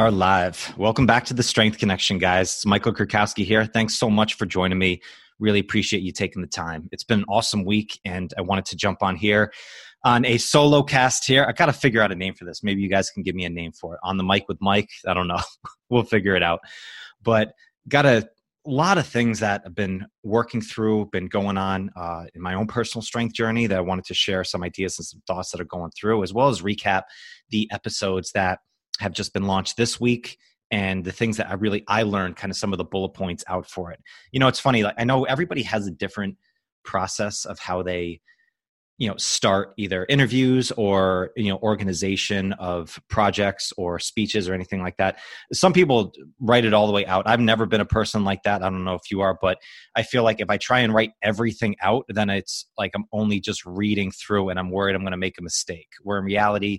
are live. Welcome back to the Strength Connection, guys. It's Michael Kurkowski here. Thanks so much for joining me. Really appreciate you taking the time. It's been an awesome week, and I wanted to jump on here on a solo cast here. I got to figure out a name for this. Maybe you guys can give me a name for it. On the mic with Mike. I don't know. we'll figure it out. But got a lot of things that have been working through, been going on uh, in my own personal strength journey that I wanted to share some ideas and some thoughts that are going through, as well as recap the episodes that have just been launched this week and the things that I really I learned kind of some of the bullet points out for it. You know, it's funny like I know everybody has a different process of how they you know start either interviews or you know organization of projects or speeches or anything like that. Some people write it all the way out. I've never been a person like that. I don't know if you are but i feel like if i try and write everything out then it's like i'm only just reading through and i'm worried i'm going to make a mistake where in reality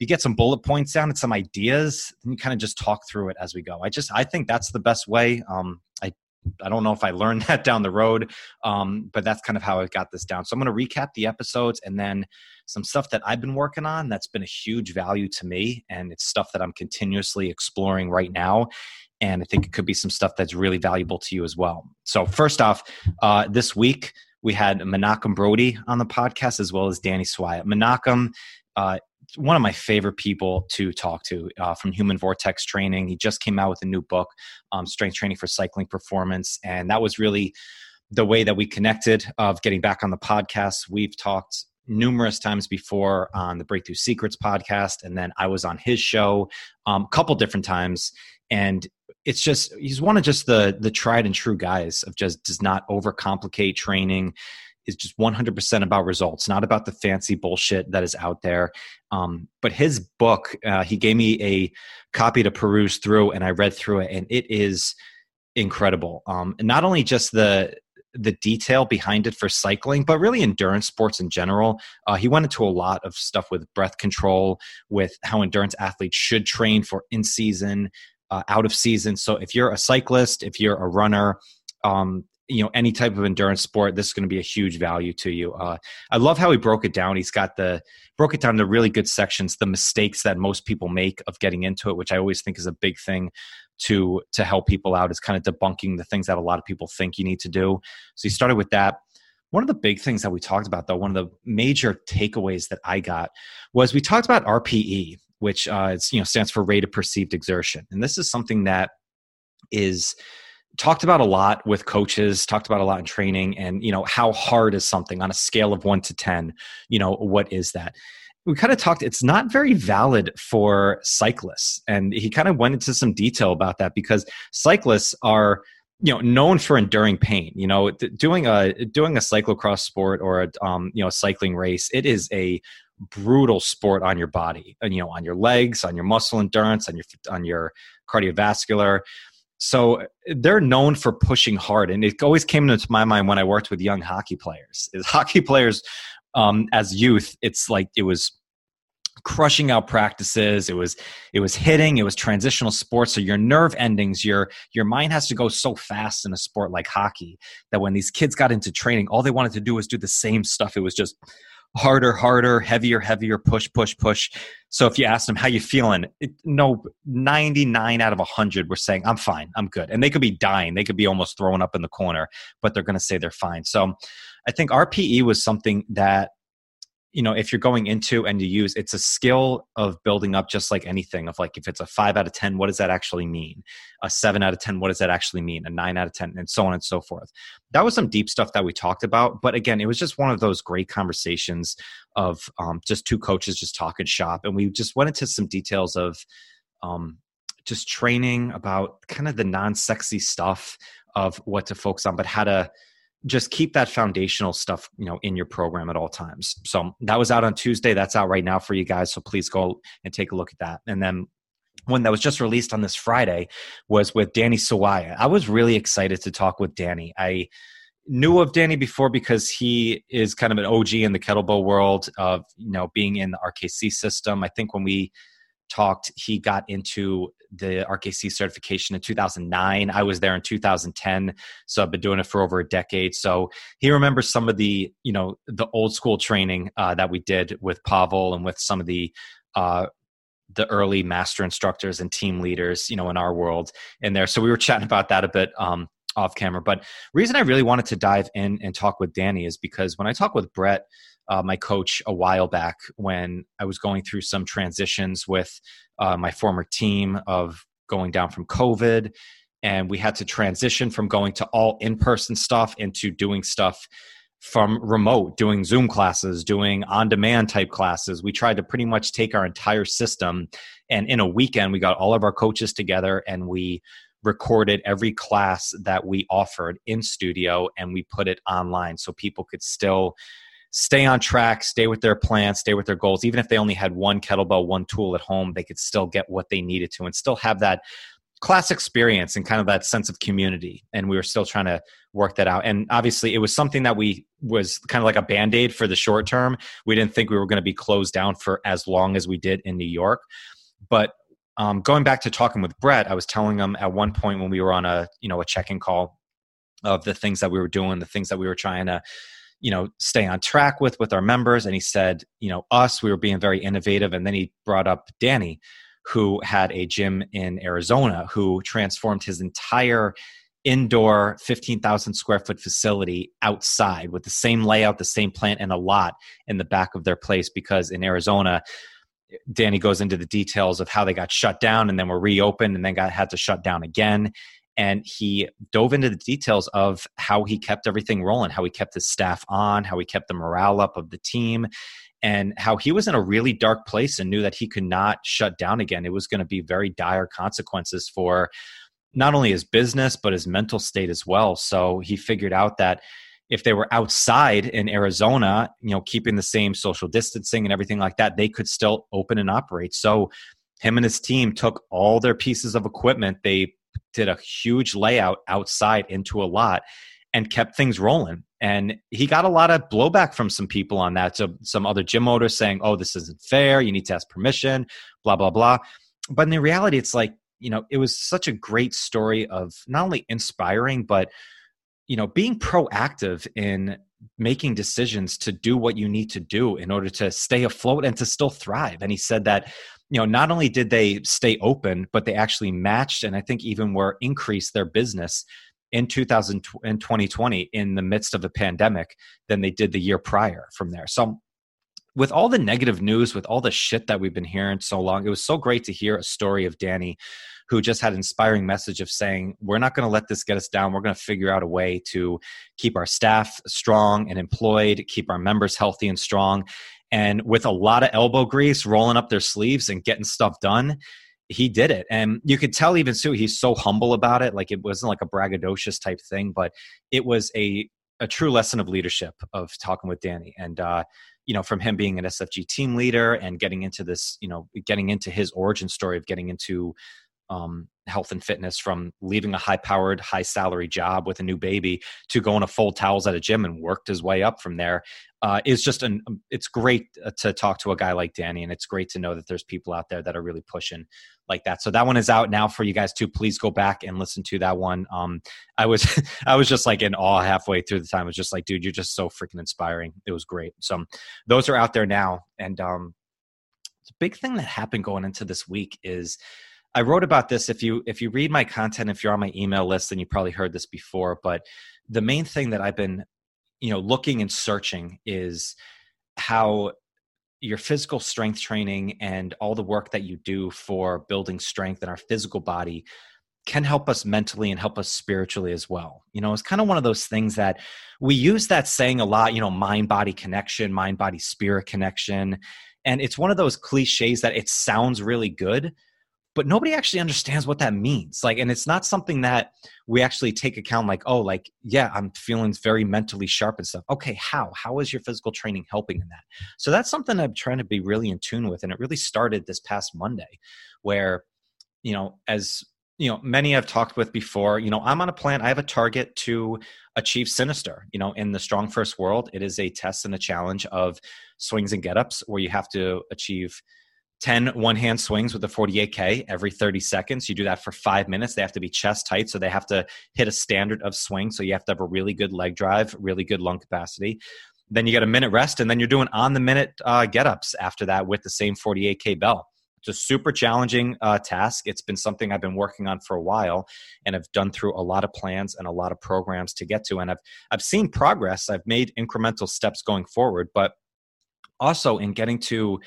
you get some bullet points down and some ideas, and you kind of just talk through it as we go. I just I think that's the best way. Um, I I don't know if I learned that down the road, um, but that's kind of how I got this down. So I'm going to recap the episodes and then some stuff that I've been working on that's been a huge value to me, and it's stuff that I'm continuously exploring right now. And I think it could be some stuff that's really valuable to you as well. So first off, uh, this week we had Menachem Brodie on the podcast as well as Danny Sawaya. Menachem uh, one of my favorite people to talk to uh, from Human Vortex Training. He just came out with a new book, um, Strength Training for Cycling Performance, and that was really the way that we connected of getting back on the podcast. We've talked numerous times before on the Breakthrough Secrets podcast, and then I was on his show a um, couple different times, and it's just he's one of just the the tried and true guys of just does not overcomplicate training is just 100% about results, not about the fancy bullshit that is out there. Um, but his book, uh, he gave me a copy to peruse through, and I read through it, and it is incredible. Um, and not only just the the detail behind it for cycling, but really endurance sports in general. Uh, he went into a lot of stuff with breath control, with how endurance athletes should train for in season, uh, out of season. So if you're a cyclist, if you're a runner, um, you know any type of endurance sport this is going to be a huge value to you. Uh, i love how he broke it down. He's got the broke it down to really good sections the mistakes that most people make of getting into it which i always think is a big thing to to help people out is kind of debunking the things that a lot of people think you need to do. So he started with that. One of the big things that we talked about though one of the major takeaways that i got was we talked about rpe which uh, it's you know stands for rate of perceived exertion. And this is something that is talked about a lot with coaches talked about a lot in training and you know how hard is something on a scale of 1 to 10 you know what is that? We kind of talked it's not very valid for cyclists. And he kind of went into some detail about that because cyclists are you know known for enduring pain. You know doing a doing a cyclocross sport or a um, you know cycling race it is a brutal sport on your body and you know on your legs on your muscle endurance on your on your cardiovascular so they're known for pushing hard and it always came into my mind when i worked with young hockey players is hockey players um, as youth it's like it was crushing out practices it was it was hitting it was transitional sports so your nerve endings your your mind has to go so fast in a sport like hockey that when these kids got into training all they wanted to do was do the same stuff. It was just harder, harder, heavier, heavier, push, push, push. So if you ask them how you feeling, it, no, 99 out of 100 were saying, I'm fine, I'm good. And they could be dying. They could be almost thrown up in the corner, but they're going to say they're fine. So I think RPE was something that you know if you're going into and you use it's a skill of building up just like anything of like if it's a 5 out of 10 what does that actually mean? A 7 out of 10 what does that actually mean? A 9 out of 10 and so on and so forth. That was some deep stuff that we talked about but again it was just one of those great conversations of um, just two coaches just talking shop and we just went into some details of um, just training about kind of the non-sexy stuff of what to focus on but how to just keep that foundational stuff you know in your program at all times. So that was out on tuesday. That's out right now for you guys. So please go and take a look at that. And then one that was just released on this friday was with danny Sawaya. i was really excited to talk with danny. I knew of danny before because he is kind of an og in the kettlebell world of you know being in the rkc system. I think when we talked he got into the RKC certification in 2009. I was there in 2010, so I've been doing it for over a decade. So he remembers some of the, you know, the old school training uh, that we did with Pavel and with some of the uh, the early master instructors and team leaders, you know, in our world in there. So we were chatting about that a bit um, off camera. But reason I really wanted to dive in and talk with Danny is because when I talk with Brett, uh, my coach, a while back, when I was going through some transitions with uh, my former team of going down from COVID, and we had to transition from going to all in-person stuff into doing stuff from remote, doing Zoom classes, doing on demand type classes. We tried to pretty much take our entire system. And in a weekend, we got all of our coaches together and we recorded every class that we offered in studio and we put it online so people could still stay on track, stay with their plan, stay with their goals. Even if they only had one kettlebell, one tool at home, they could still get what they needed to and still have that class experience and kind of that sense of community. And we were still trying to work that out. And obviously it was something that we was kind of like a band-aid for the short term. We didn't think we were going to be closed down for as long as we did in new york. But um, going back to talking with brett i was telling him at one point when we were on a you know a check-in call of the things that we were doing the things that we were trying to you know stay on track with with our members and he said you know us we were being very innovative and then he brought up danny who had a gym in Arizona who transformed his entire indoor 15,000 square foot facility outside with the same layout, the same plant, and a lot in the back of their place because in Arizona, Danny goes into the details of how they got shut down and then were reopened and then got had to shut down again. And he dove into the details of how he kept everything rolling, how he kept his staff on, how he kept the morale up of the team, and how he was in a really dark place and knew that he could not shut down again. It was going to be very dire consequences for not only his business, but his mental state as well. So he figured out that if they were outside in Arizona, you know, keeping the same social distancing and everything like that, they could still open and operate. So him and his team took all their pieces of equipment. They did a huge layout outside into a lot and kept things rolling. And he got a lot of blowback from some people on that. So some other gym owners saying, "Oh, this isn't fair. You need to ask permission." Blah blah blah. But in reality, it's like you know, it was such a great story of not only inspiring, but you know, being proactive in making decisions to do what you need to do in order to stay afloat and to still thrive. And he said that you know not only did they stay open but they actually matched and i think even were increased their business in 2000 in 2020 in the midst of a pandemic than they did the year prior from there. So um, with all the negative news, with all the shit that we've been hearing so long, it was so great to hear a story of Danny who just had an inspiring message of saying, We're not going to let this get us down. We're going to figure out a way to keep our staff strong and employed, keep our members healthy and strong. And with a lot of elbow grease, rolling up their sleeves and getting stuff done, he did it. And you could tell even sue he's so humble about it. Like it wasn't like a braggadocious type thing but it was a a true lesson of leadership of talking with danny. And uh you know from him being an sfg team leader and getting into this you know getting into his origin story of getting into um, health and fitness from leaving a high powered, high salary job with a new baby to going to full towels at a gym and worked his way up from there. Uh, is just an um, it's great uh, to talk to a guy like Danny, and it's great to know that there's people out there that are really pushing like that. So that one is out now for you guys too. Please go back and listen to that one. Um, I was I was just like in awe halfway through the time. I was just like, dude, you're just so freaking inspiring. It was great. So those are out there now, and um, the big thing that happened going into this week is I wrote about this. If you if you read my content, if you're on my email list, then you probably heard this before. But the main thing that I've been, you know, looking and searching is how your physical strength training and all the work that you do for building strength in our physical body can help us mentally and help us spiritually as well. You know, it's kind of one of those things that we use that saying a lot, you know, mind body connection, mind body spirit connection. And it's one of those cliches that it sounds really good, but nobody actually understands what that means. Like and it's not something that we actually take account like oh like yeah i'm feeling very mentally sharp and stuff. Okay how? How is your physical training helping in that? So that's something i'm trying to be really in tune with and it really started this past monday where you know as you know many i've talked with before you know i'm on a plan i have a target to achieve sinister you know in the StrongFirst world. It is a test and a challenge of swings and get-ups where you have to achieve 10 one hand swings with the 48K every 30 seconds. You do that for five minutes. They have to be chest tight, so they have to hit a standard of swing. So you have to have a really good leg drive, really good lung capacity. Then you get a minute rest, and then you're doing on the minute uh, get ups after that with the same 48K bell. It's a super challenging uh, task. It's been something I've been working on for a while, and I've done through a lot of plans and a lot of programs to get to. And I've I've seen progress. I've made incremental steps going forward, but also in getting to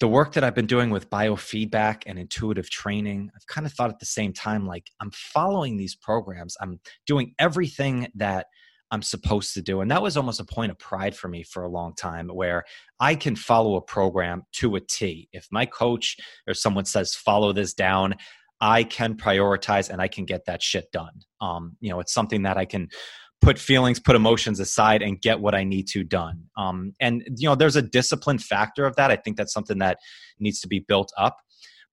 the work that I've been doing with biofeedback and intuitive training, I've kind of thought at the same time, like I'm following these programs. I'm doing everything that I'm supposed to do. And that was almost a point of pride for me for a long time where I can follow a program to a T. If my coach or someone says, follow this down, I can prioritize and I can get that shit done. Um, you know, it's something that I can put feelings, put emotions aside, and get what I need to done. Um, and you know, there's a discipline factor of that. I think that's something that needs to be built up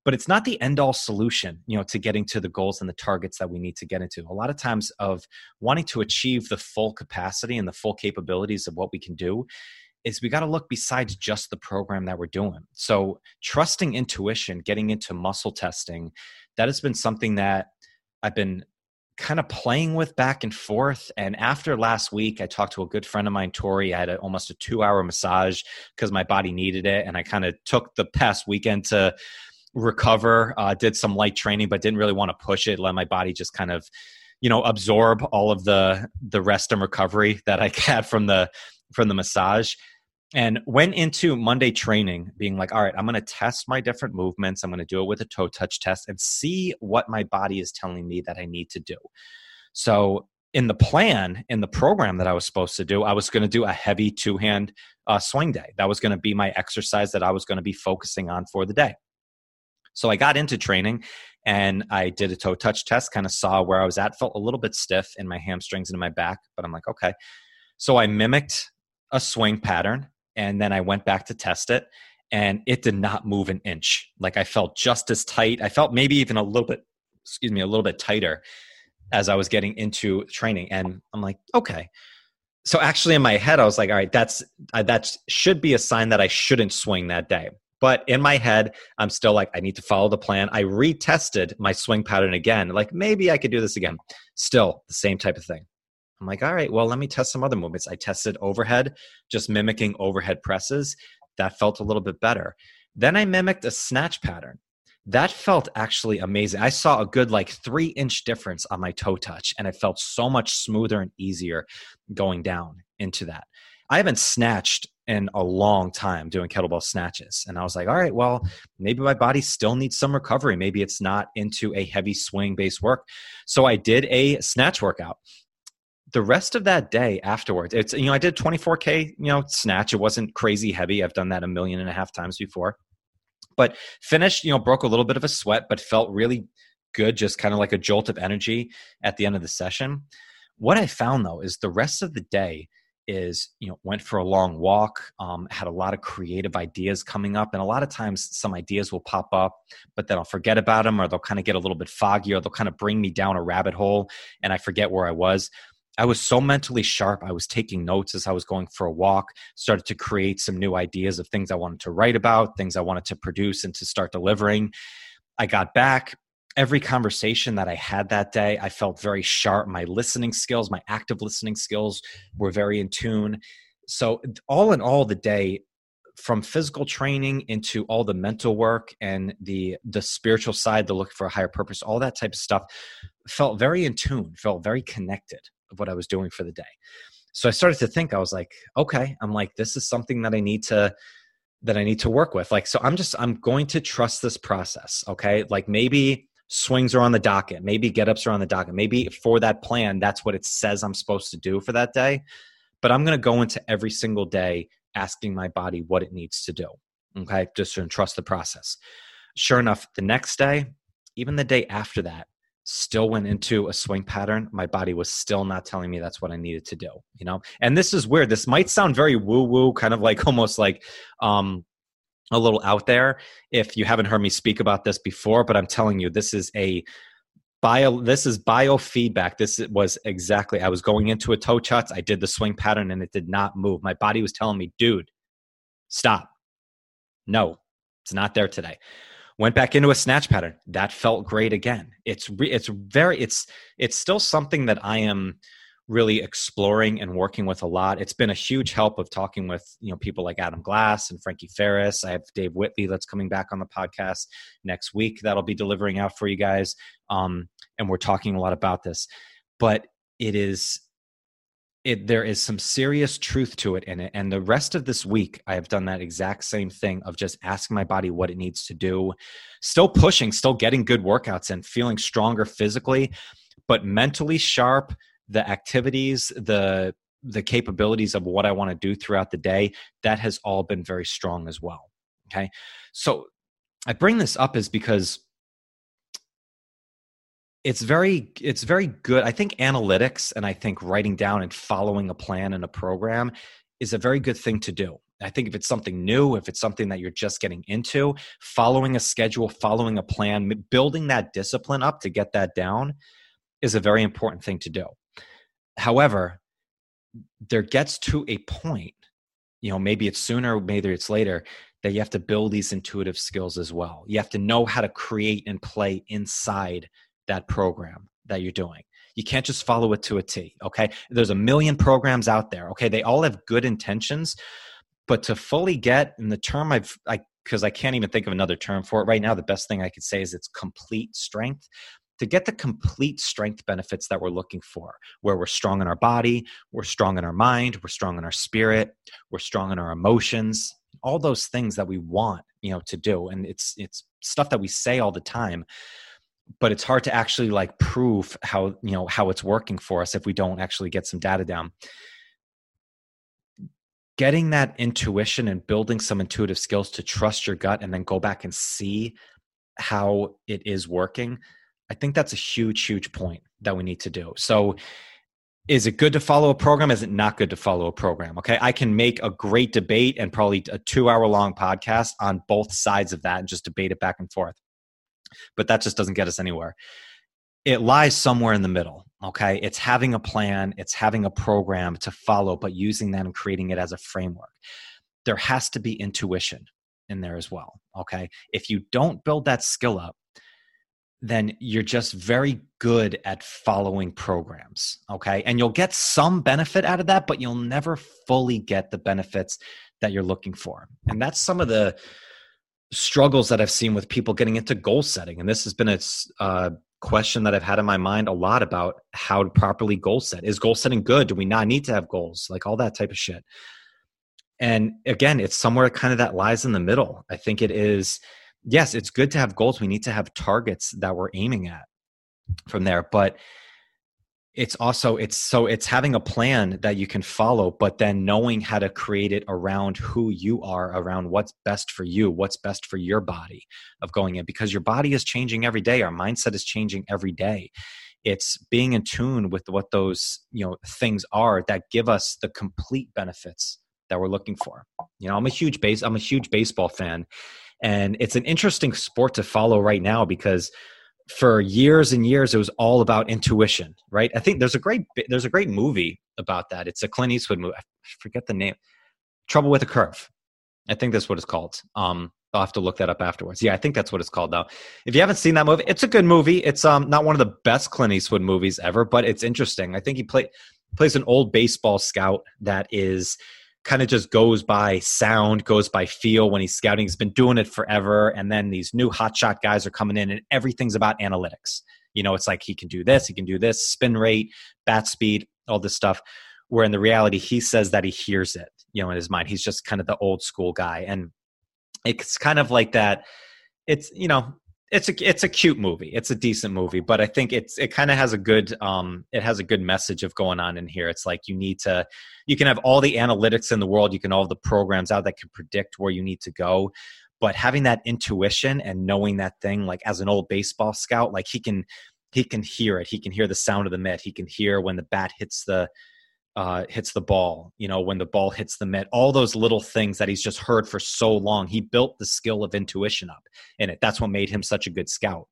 but it's not the end all solution you know to getting to the goals and the targets that we need to get into a lot of times of wanting to achieve the full capacity and the full capabilities of what we can do is we got to look besides just the program that we're doing so trusting intuition getting into muscle testing that has been something that i've been kind of playing with back and forth. And after last week, I talked to a good friend of mine, Tori. I had a, almost a two hour massage because my body needed it. And I kind of took the past weekend to recover. Uh, did some light training, but didn't really want to push it. Let my body just kind of, you know, absorb all of the the rest and recovery that I had from the from the massage. And went into Monday training being like, all right, I'm going to test my different movements. I'm going to do it with a toe touch test and see what my body is telling me that I need to do. So in the plan in the program that I was supposed to do, I was going to do a heavy two hand uh, swing day. That was going to be my exercise that I was going to be focusing on for the day. So I got into training and I did a toe touch test, kind of saw where I was at, felt a little bit stiff in my hamstrings and in my back, but I'm like, okay. So I mimicked a swing pattern and then I went back to test it and it did not move an inch. Like I felt just as tight. I felt maybe even a little bit, excuse me, a little bit tighter as I was getting into training. And I'm like, okay. So actually in my head, I was like, all right, that's, uh, that should be a sign that I shouldn't swing that day. But in my head, I'm still like, I need to follow the plan. I retested my swing pattern again. Like, maybe I could do this again. Still the same type of thing. I'm like, all right, well, let me test some other movements. I tested overhead, just mimicking overhead presses. That felt a little bit better. Then I mimicked a snatch pattern. That felt actually amazing. I saw a good like three inch difference on my toe touch, and it felt so much smoother and easier going down into that. I haven't snatched in a long time doing kettlebell snatches. And I was like, all right, well, maybe my body still needs some recovery. Maybe it's not into a heavy swing based work. So I did a snatch workout. The rest of that day afterwards, it's, you know, I did 24K, you know, snatch. It wasn't crazy heavy. I've done that a million and a half times before. But finished, you know, broke a little bit of a sweat, but felt really good, just kind of like a jolt of energy at the end of the session. What I found though is the rest of the day, is you know went for a long walk um, had a lot of creative ideas coming up and a lot of times some ideas will pop up but then i'll forget about them or they'll kind of get a little bit foggy or they'll kind of bring me down a rabbit hole and i forget where i was i was so mentally sharp i was taking notes as i was going for a walk started to create some new ideas of things i wanted to write about things i wanted to produce and to start delivering i got back every conversation that I had that day, I felt very sharp. My listening skills, my active listening skills were very in tune. So, all in all, the day from physical training into all the mental work and the the spiritual side the look for a higher purpose all that type of stuff felt very in tune felt very connected what i was doing for the day so i started to think i was like okay i'm like this is something that i need to that i need to work with like so i'm just i'm going to trust this process okay like maybe swings are on the docket. Maybe get ups are on the docket. Maybe for that plan, that's what it says I'm supposed to do for that day. But I'm going to go into every single day asking my body what it needs to do. Okay. Just to trust the process. Sure enough, the next day, even the day after that, still went into a swing pattern. My body was still not telling me that's what I needed to do, you know? And this is weird. This might sound very woo woo, kind of like almost like, um, a little out there if you haven't heard me speak about this before but i'm telling you this is a bio this is biofeedback this was exactly i was going into a toe touch i did the swing pattern and it did not move my body was telling me dude stop no it's not there today went back into a snatch pattern that felt great again it's it's very it's it's still something that i am really exploring and working with a lot. It's been a huge help of talking with you know people like Adam Glass and Frankie Faires. I have Dave Whitley that's coming back on the podcast next week that'll be delivering out for you guys, um, and we're talking a lot about this. But it is it, there is some serious truth to it in it. And the rest of this week, I have done that exact same thing of just asking my body what it needs to do, still pushing, still getting good workouts and feeling stronger physically, but mentally sharp, the activities, the the capabilities of what I want to do throughout the day, that has all been very strong as well. Okay. So I bring this up is because it's very it's very good. I think analytics and I think writing down and following a plan and a program is a very good thing to do. I think if it's something new, if it's something that you're just getting into, following a schedule, following a plan, building that discipline up to get that down is a very important thing to do. However, there gets to a point, you know, maybe it's sooner, maybe it's later, that you have to build these intuitive skills as well. You have to know how to create and play inside that program that you're doing. You can't just follow it to a T, okay? There's a million programs out there, okay? They all have good intentions, but to fully get, in the term I've, I, because I can't even think of another term for it right now, the best thing I could say is it's complete strength to get the complete strength benefits that we're looking for, where we're strong in our body, we're strong in our mind, we're strong in our spirit, we're strong in our emotions, all those things that we want, you know, to do. And it's it's stuff that we say all the time, but it's hard to actually like prove how, you know, how it's working for us if we don't actually get some data down. Getting that intuition and building some intuitive skills to trust your gut and then go back and see how it is working I think that's a huge, huge point that we need to do. So, is it good to follow a program? Is it not good to follow a program? Okay. I can make a great debate and probably a two hour long podcast on both sides of that and just debate it back and forth. But that just doesn't get us anywhere. It lies somewhere in the middle. Okay. It's having a plan, it's having a program to follow, but using that and creating it as a framework. There has to be intuition in there as well. Okay. If you don't build that skill up, then you're just very good at following programs. Okay. And you'll get some benefit out of that, but you'll never fully get the benefits that you're looking for. And that's some of the struggles that I've seen with people getting into goal setting. And this has been a uh, question that I've had in my mind a lot about how to properly goal set. Is goal setting good? Do we not need to have goals? Like all that type of shit. And again, it's somewhere kind of that lies in the middle. I think it is yes, it's good to have goals. We need to have targets that we're aiming at from there. But it's also it's so it's having a plan that you can follow but then knowing how to create it around who you are around what's best for you what's best for your body of going in because your body is changing every day. Our mindset is changing every day. It's being in tune with what those you know things are that give us the complete benefits that we're looking for. You know i'm a huge base i'm a huge baseball fan and it's an interesting sport to follow right now because for years and years it was all about intuition, right? I think there's a great there's a great movie about that. It's a Clint Eastwood movie. I forget the name. Trouble with a Curve. I think that's what it's called. Um, I'll have to look that up afterwards. Yeah, I think that's what it's called though. If you haven't seen that movie, it's a good movie. It's um not one of the best Clint Eastwood movies ever, but it's interesting. I think he play, plays an old baseball scout that is kind of just goes by sound, goes by feel when he's scouting. He's been doing it forever. And then these new hotshot guys are coming in and everything's about analytics. You know, it's like he can do this, he can do this, spin rate, bat speed, all this stuff. Where in the reality, he says that he hears it, you know, in his mind. He's just kind of the old school guy. And it's kind of like that. It's, you know, it's a it's a cute movie. It's a decent movie, but I think it's it kind of has a good um it has a good message of going on in here. It's like you need to you can have all the analytics in the world, you can all the programs out that can predict where you need to go, but having that intuition and knowing that thing like as an old baseball scout, like he can he can hear it. He can hear the sound of the mitt. He can hear when the bat hits the uh, hits the ball, you know, when the ball hits the mitt, all those little things that he's just heard for so long. He built the skill of intuition up in it. That's what made him such a good scout.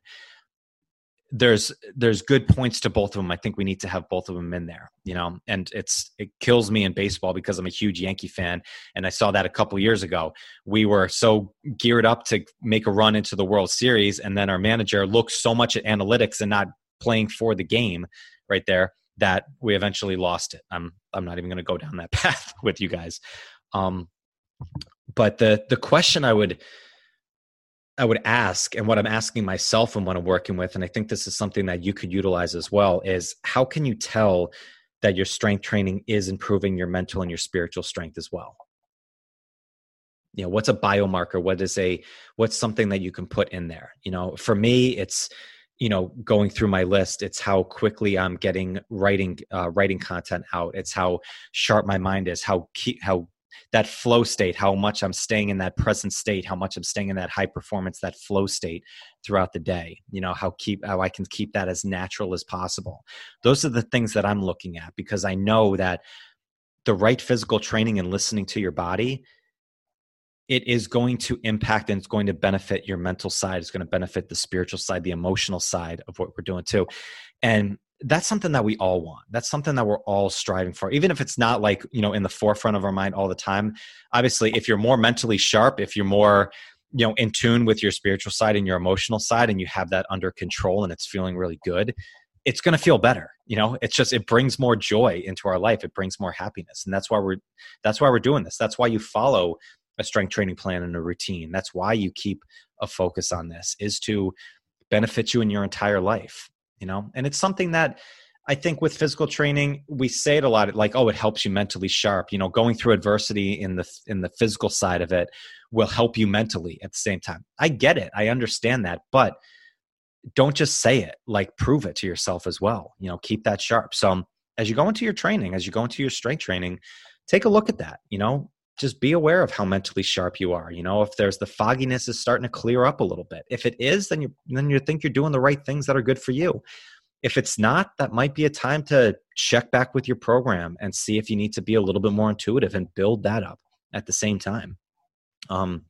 There's there's good points to both of them. I think we need to have both of them in there, you know. And it's it kills me in baseball because I'm a huge Yankee fan, and I saw that a couple years ago. We were so geared up to make a run into the World Series, and then our manager looked so much at analytics and not playing for the game right there that we eventually lost it. I'm I'm not even going to go down that path with you guys. Um, but the the question I would I would ask, and what I'm asking myself and what I'm working with, and I think this is something that you could utilize as well, is how can you tell that your strength training is improving your mental and your spiritual strength as well? You know, what's a biomarker? What is a what's something that you can put in there? You know, for me, it's you know going through my list it's how quickly i'm getting writing uh, writing content out. It's how sharp my mind is how key, how that flow state how much i'm staying in that present state how much i'm staying in that high performance that flow state throughout the day. You know how keep how i can keep that as natural as possible. Those are the things that i'm looking at because i know that the right physical training and listening to your body it is going to impact and it's going to benefit your mental side. It's going to benefit the spiritual side the emotional side of what we're doing too. And that's something that we all want. That's something that we're all striving for. Even if it's not like you know in the forefront of our mind all the time obviously if you're more mentally sharp if you're more you know in tune with your spiritual side and your emotional side and you have that under control and it's feeling really good it's going to feel better you know? It's just it brings more joy into our life. It brings more happiness. And that's why we're that's why we're doing this. That's why you follow a strength training plan and a routine. That's why you keep a focus on this is to benefit you in your entire life you know? And it's something that i think with physical training we say it a lot like oh it helps you mentally sharp. You know going through adversity in the in the physical side of it will help you mentally at the same time. I get it. I understand that but don't just say it like prove it to yourself as well. You know keep that sharp. So um, as you go into your training as you go into your strength training take a look at that you know just be aware of how mentally sharp you are you know if there's the fogginess is starting to clear up a little bit. If it is then you then you think you're doing the right things that are good for you. If it's not that might be a time to check back with your program and see if you need to be a little bit more intuitive and build that up at the same time. Um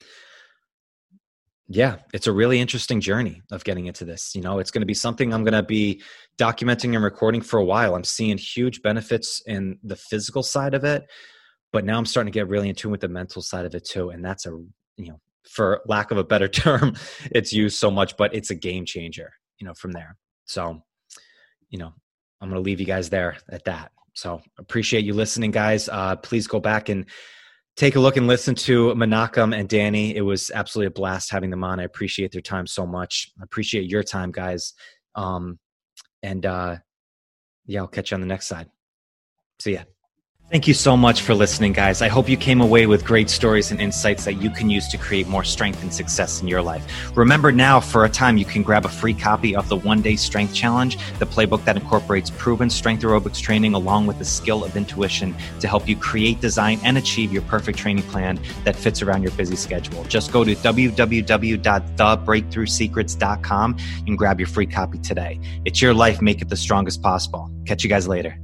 yeah it's a really interesting journey of getting into this you know it's going to be something i'm going to be documenting and recording for a while. I'm seeing huge benefits in the physical side of it but now i'm starting to get really in tune with the mental side of it too and that's a you know for lack of a better term it's used so much but it's a game changer you know from there so you know i'm going to leave you guys there at that so appreciate you listening guys uh, please go back and take a look and listen to Menachem and Danny. It was absolutely a blast having them on. I appreciate their time so much. I appreciate your time, guys. Um, and uh, yeah, I'll catch you on the next side. See ya. Thank you so much for listening, guys. I hope you came away with great stories and insights that you can use to create more strength and success in your life. Remember now, for a time, you can grab a free copy of the One Day Strength Challenge, the playbook that incorporates proven strength aerobics training along with the skill of intuition to help you create, design, and achieve your perfect training plan that fits around your busy schedule. Just go to www.thebreakthroughsecrets.com and grab your free copy today. It's your life, make it the strongest possible. Catch you guys later.